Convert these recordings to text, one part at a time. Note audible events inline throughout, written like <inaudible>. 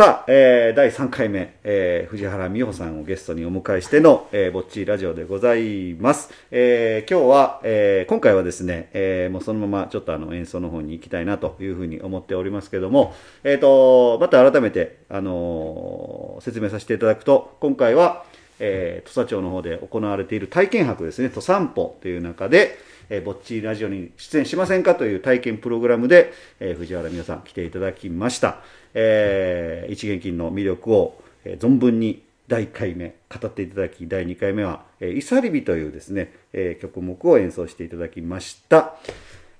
さあ、えー、第3回目、えー、藤原美穂さんをゲストにお迎えしての、えー、ぼっちラジオでございます。えー、今日は、えー、今回はですね、えー、もうそのままちょっとあの演奏の方に行きたいなというふうに思っておりますけども、えっ、と、また改めて、あのー説明させていただくと、今回は、えー、土佐町の方で行われている体験博ですね、土散歩という中で、えー、ぼっちラジオに出演しませんかという体験プログラムで、えー藤原美代さん来ていただきました。えー一元金の魅力を、えー存分に第1回目語っていただき、第2回目は、えー、イサリビというですね、えー曲目を演奏していただきました。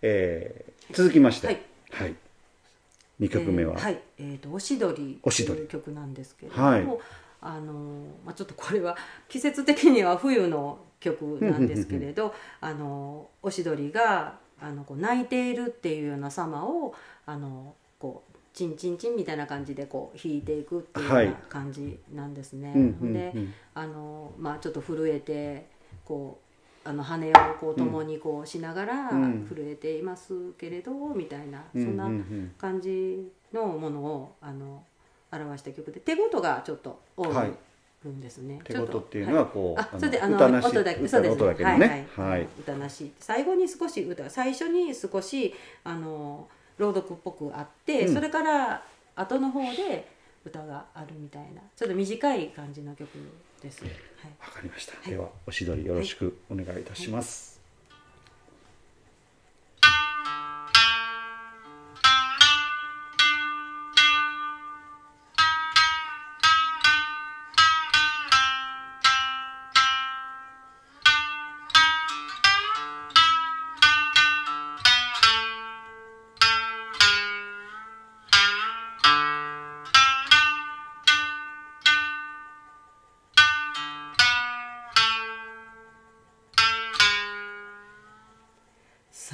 えー続きまして、はい。はい、2曲目は、えーはい、えーとおしどりおしどり。という曲なんですけれども、はいあのまあちょっとこれは季節的には冬の曲なんですけれど、あのおしどりがあのこう泣いているっていうような様をあのこうチンチンチンみたいな感じでこう弾いていくっていうよはい。うな感じなんですね。うんうんうん。で、あのまあちょっと震えてこうあの羽をこう共にこうしながらうん。震えていますけれど、みたいなそうんんな感じのものをあの表した曲で手事がちょっと多いはいんですね。手ちょ事っていうのはこう、あ、それであの歌なし音だけ、歌そうですね、はい、はい、歌なし。最後に少し歌、最初に少しあの朗読っぽくあって、うんそれから後の方で歌があるみたいな、ちょっと短い感じの曲です。はい。わかりました、はいではおしどりよろしくお願いいたします、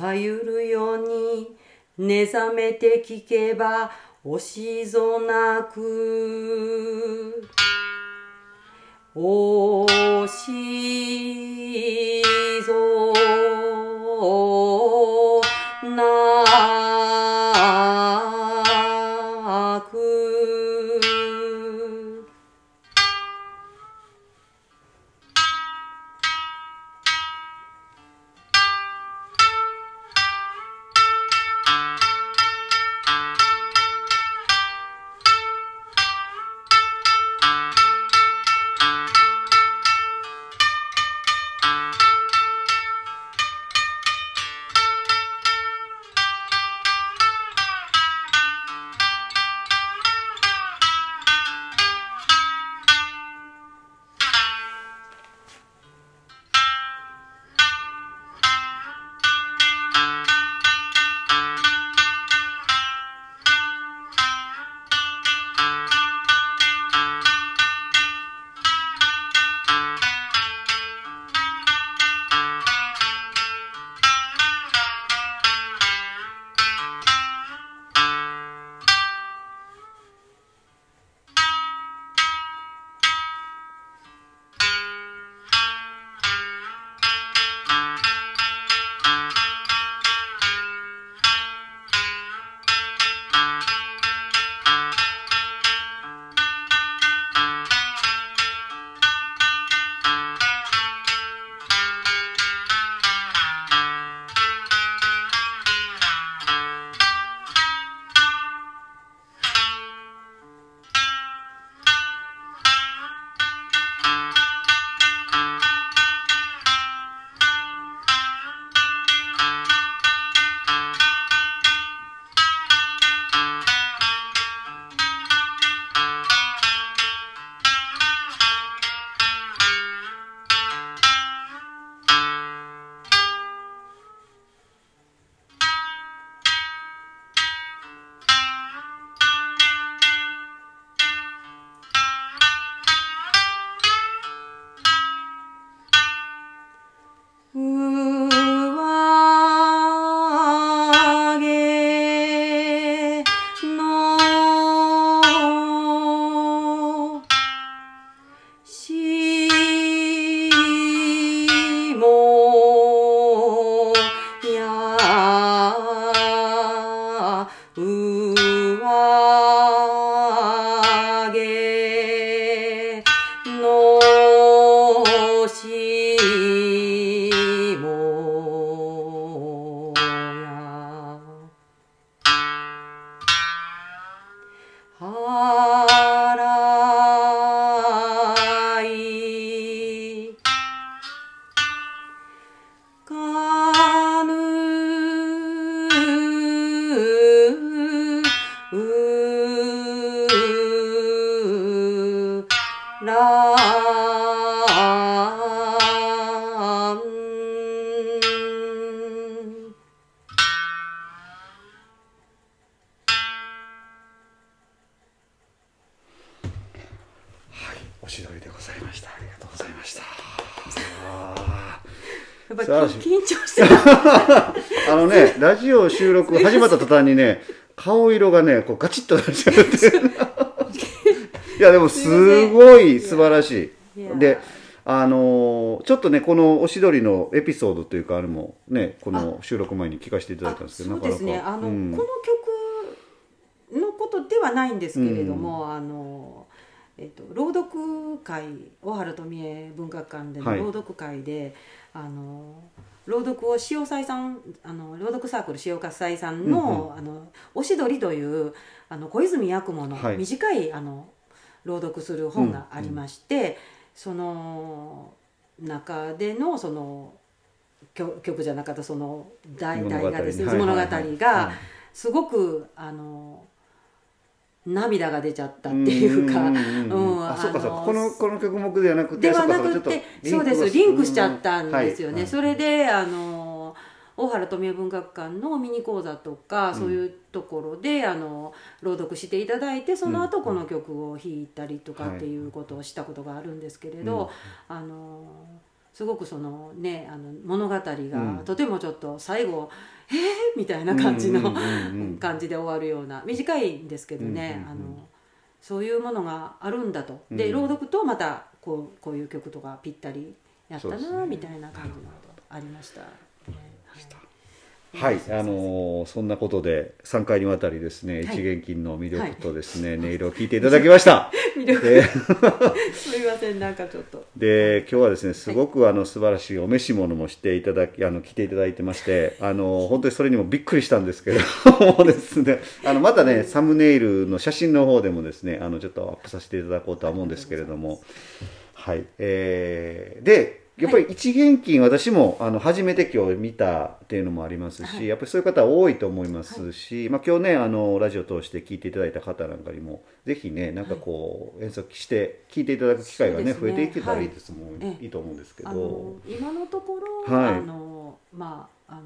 さゆるように目覚めて聞けばおしぞなく。おし Oh. っぱり緊張してた。ー <laughs> あのねラジオ収録始まった途端にね顔色がねこうガチッとなっちゃうって。<laughs> いやでもすごい素晴らしい。であのーちょっとねこのおしどりのエピソードというかあれもねこの収録前に聞かせていただいたんですけどあそうですね。あの、うん。この曲のことではないんですけれども、あのえっと朗読会大原富江文学館でのはい。朗読会で、あの朗読を塩斎さんあの朗読サークル塩斎さんの「あのおしどり」というあの小泉八雲のはい。短い、あの朗読する本がありまして、その中でのその曲曲じゃなかったその題題がですねはい物語がすごくあの涙が出ちゃったっていうか。んんんうん。あそうかそうこのこの曲目ではなくてではなくてそうです。リンクしちゃったんですよね、うん。はい。それであの大原富江文学館のミニ講座とか、そういうところであの朗読していただいてその後この曲を弾いたりとかっていうことをしたことがあるんですけれど、あのすごくそのねあの物語がうん。とてもちょっと最後「えー!」みたいな感じの、感じで終わるような短いんですけどね、あのそういうものがあるんだと、でうん。朗読とまたこうこういう曲とかぴったりやったな、みたいな感じのありました。はい、あのーそんなことで3回にわたりですね、はい。一元金の魅力とですね、音色を聞いていただきました。<laughs> 魅力。で、<laughs> すみませんなんかちょっと。で今日はですね、すごくあの素晴らしいお召し物もしていただき、あの着ていただいてまして、あの本当にそれにもびっくりしたんですけど、も <laughs> うですね、あのまたね、サムネイルの写真の方でもですね、あのちょっとアップさせていただこうとは思うんですけれども、はい、えーで。やっぱり一元金、私もあの初めて今日見たっていうのもありますし、はい。やっぱりそういう方多いと思いますし、まあ、今日ねあのラジオ通して聞いていただいた方なんかにもぜひねなんかこう、演奏して聞いていただく機会がね増えていけたらいいですもん、はい。いいと思うんですけど。今のところ、はい。あのまああの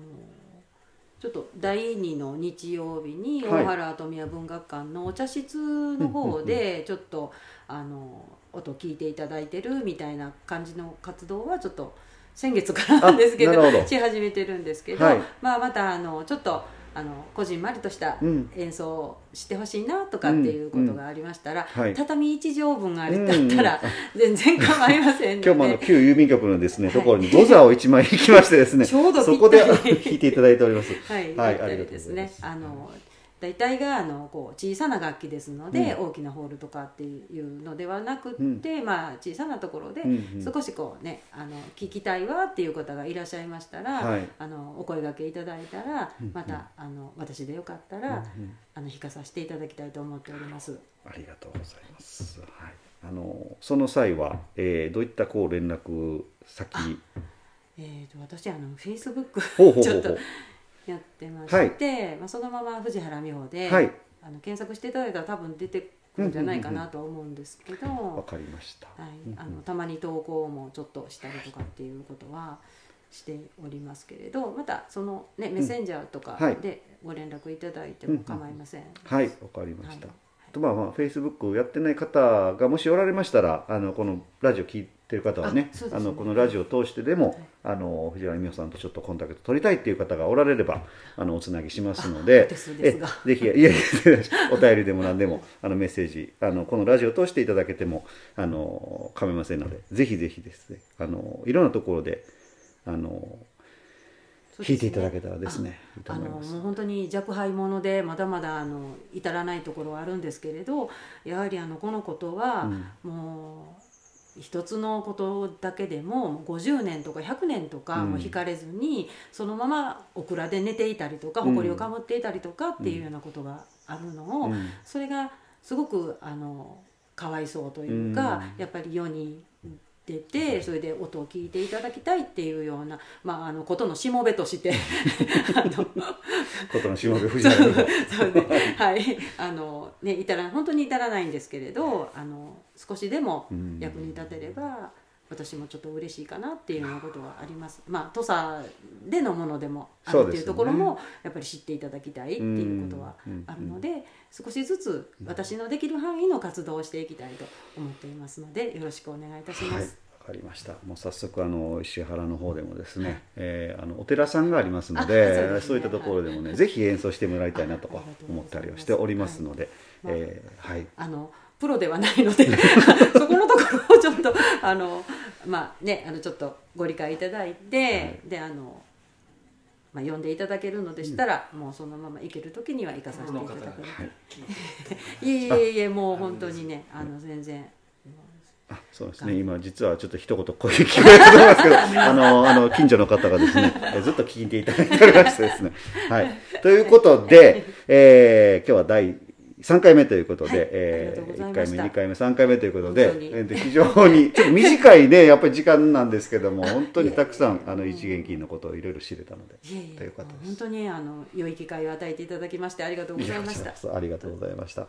ちょっと第2の日曜日にはい。大原富谷文学館のお茶室の方でちょっとあの音聞いていただいてるみたいな感じの活動はちょっと先月からなんですけど。し始めてるんですけど、はい。まあ、またあのちょっとあのこじんまりとしたうん。演奏をしてほしいなとかっていうことがありましたら、はい。畳1畳分あれだったら <laughs> <laughs> 全然構いませんので。今日もあの旧郵便局のですね、はい。ところにゴザを1枚引きましてですね <laughs> ちょうどそこで弾いていただいております。はい、はいだったりですね。あの大体があのこう小さな楽器ですので、大きなホールとかっていうのではなくって、まあ小さなところで、うんうん。少しこうねあの聞きたいわっていう方がいらっしゃいましたら、はい。あのお声掛けいただいたら、またあの私でよかったら、あの弾かさせていただきたいと思っております。ありがとうございます、はい、あのその際は、えーどういったこう連絡先？えー、と私あのフェイスブックちょっとやってまして、まあ、そのまま藤原美穂で、はい。あの検索していただいたら多分出てくるんじゃないかなとは思うんですけど、わかりました。はい、あのたまに投稿もちょっとしたりとかっていうことはしておりますけれどまたその、ね、メッセンジャーとかはい。でご連絡いただいても構いません。はい。わかりました、はい。とまあまあフェイスブックやってない方がもしおられましたらあのこのラジオ聞いてる方はねあそうですね。あのこのラジオを通してでも、あの藤原美穂さんとちょっとコンタクト取りたいっていう方がおられればあのおつなぎしますのでぜひいやいや <laughs> お便りでも何でもあのメッセージあのこのラジオを通していただけてもあの構いませんのでぜひぜひですねあのいろんなところであのそうですね。弾いていただけたらですねあのもう本当に若輩者でまだまだあの至らないところはあるんですけれどやはりあのこのことは、もう一つのことだけでも50年とか100年とかうん。も引かれずに、そのままオクラで寝ていたりとかうん。埃をかぶっていたりとかっていうようなことがあるのを、うん。それがすごくあのかわいそうというか、やっぱり世に出てそれで音を聞いていただきたいっていうような、まあ、あのことのしもべとして <laughs> あのことのしもべ藤原美穂そうね、はい、あのね至ら本当に至らないんですけれど、あの少しでも役に立てれば、私もちょっと嬉しいかなっていうようなことはあります。まあ土佐でのものでもあるっていうところもやっぱり知っていただきたいっていうことはあるので、少しずつ私のできる範囲の活動をしていきたいと思っていますので、よろしくお願いいたします。はいわかりました。もう早速あの石原の方でもですね、えーあのお寺さんがありますのでねそういったところでもね、ぜひ演奏してもらいたいなと思ったりはしておりますので、はいえーはい。あのプロではないので <laughs> そこのところをちょっとあのまあねあのちょっとご理解いただいて、であの。まあ、呼んでいただけるのでしたら、もうそのまま行ける時には行かさせていただくので、<laughs> いえいえいえもう本当にねあの全然あそうですね。今実はちょっと一言声聞こえたと思いますけど、<laughs> あのあの近所の方がですね、えずっと聞いていただいておりましてですね。はい。ということで、えー今日は第3回目ということで、はいえありがとうござい1回目、ました。2回目、3回目ということでえ非常に <laughs> ちょっと短いね、やっぱり時間なんですけども、本当にたくさんあの一元金のことをいろいろ知れたので、いえい本当にあの良い機会を与えていただきましてありがとうございました。ありがとうございました。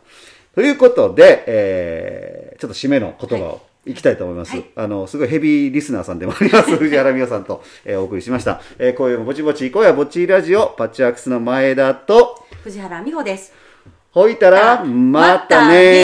ということで、えーちょっと締めの言葉をい。きたいと思います。はい。あの、すごいヘビーリスナーさんでもあります、<laughs> 藤原美代さんと、えーお送りしました。えー、今夜もぼちぼち行こうやぼっちラジオ、パッチワークスの前田と、藤原美穂ですほいたら、またね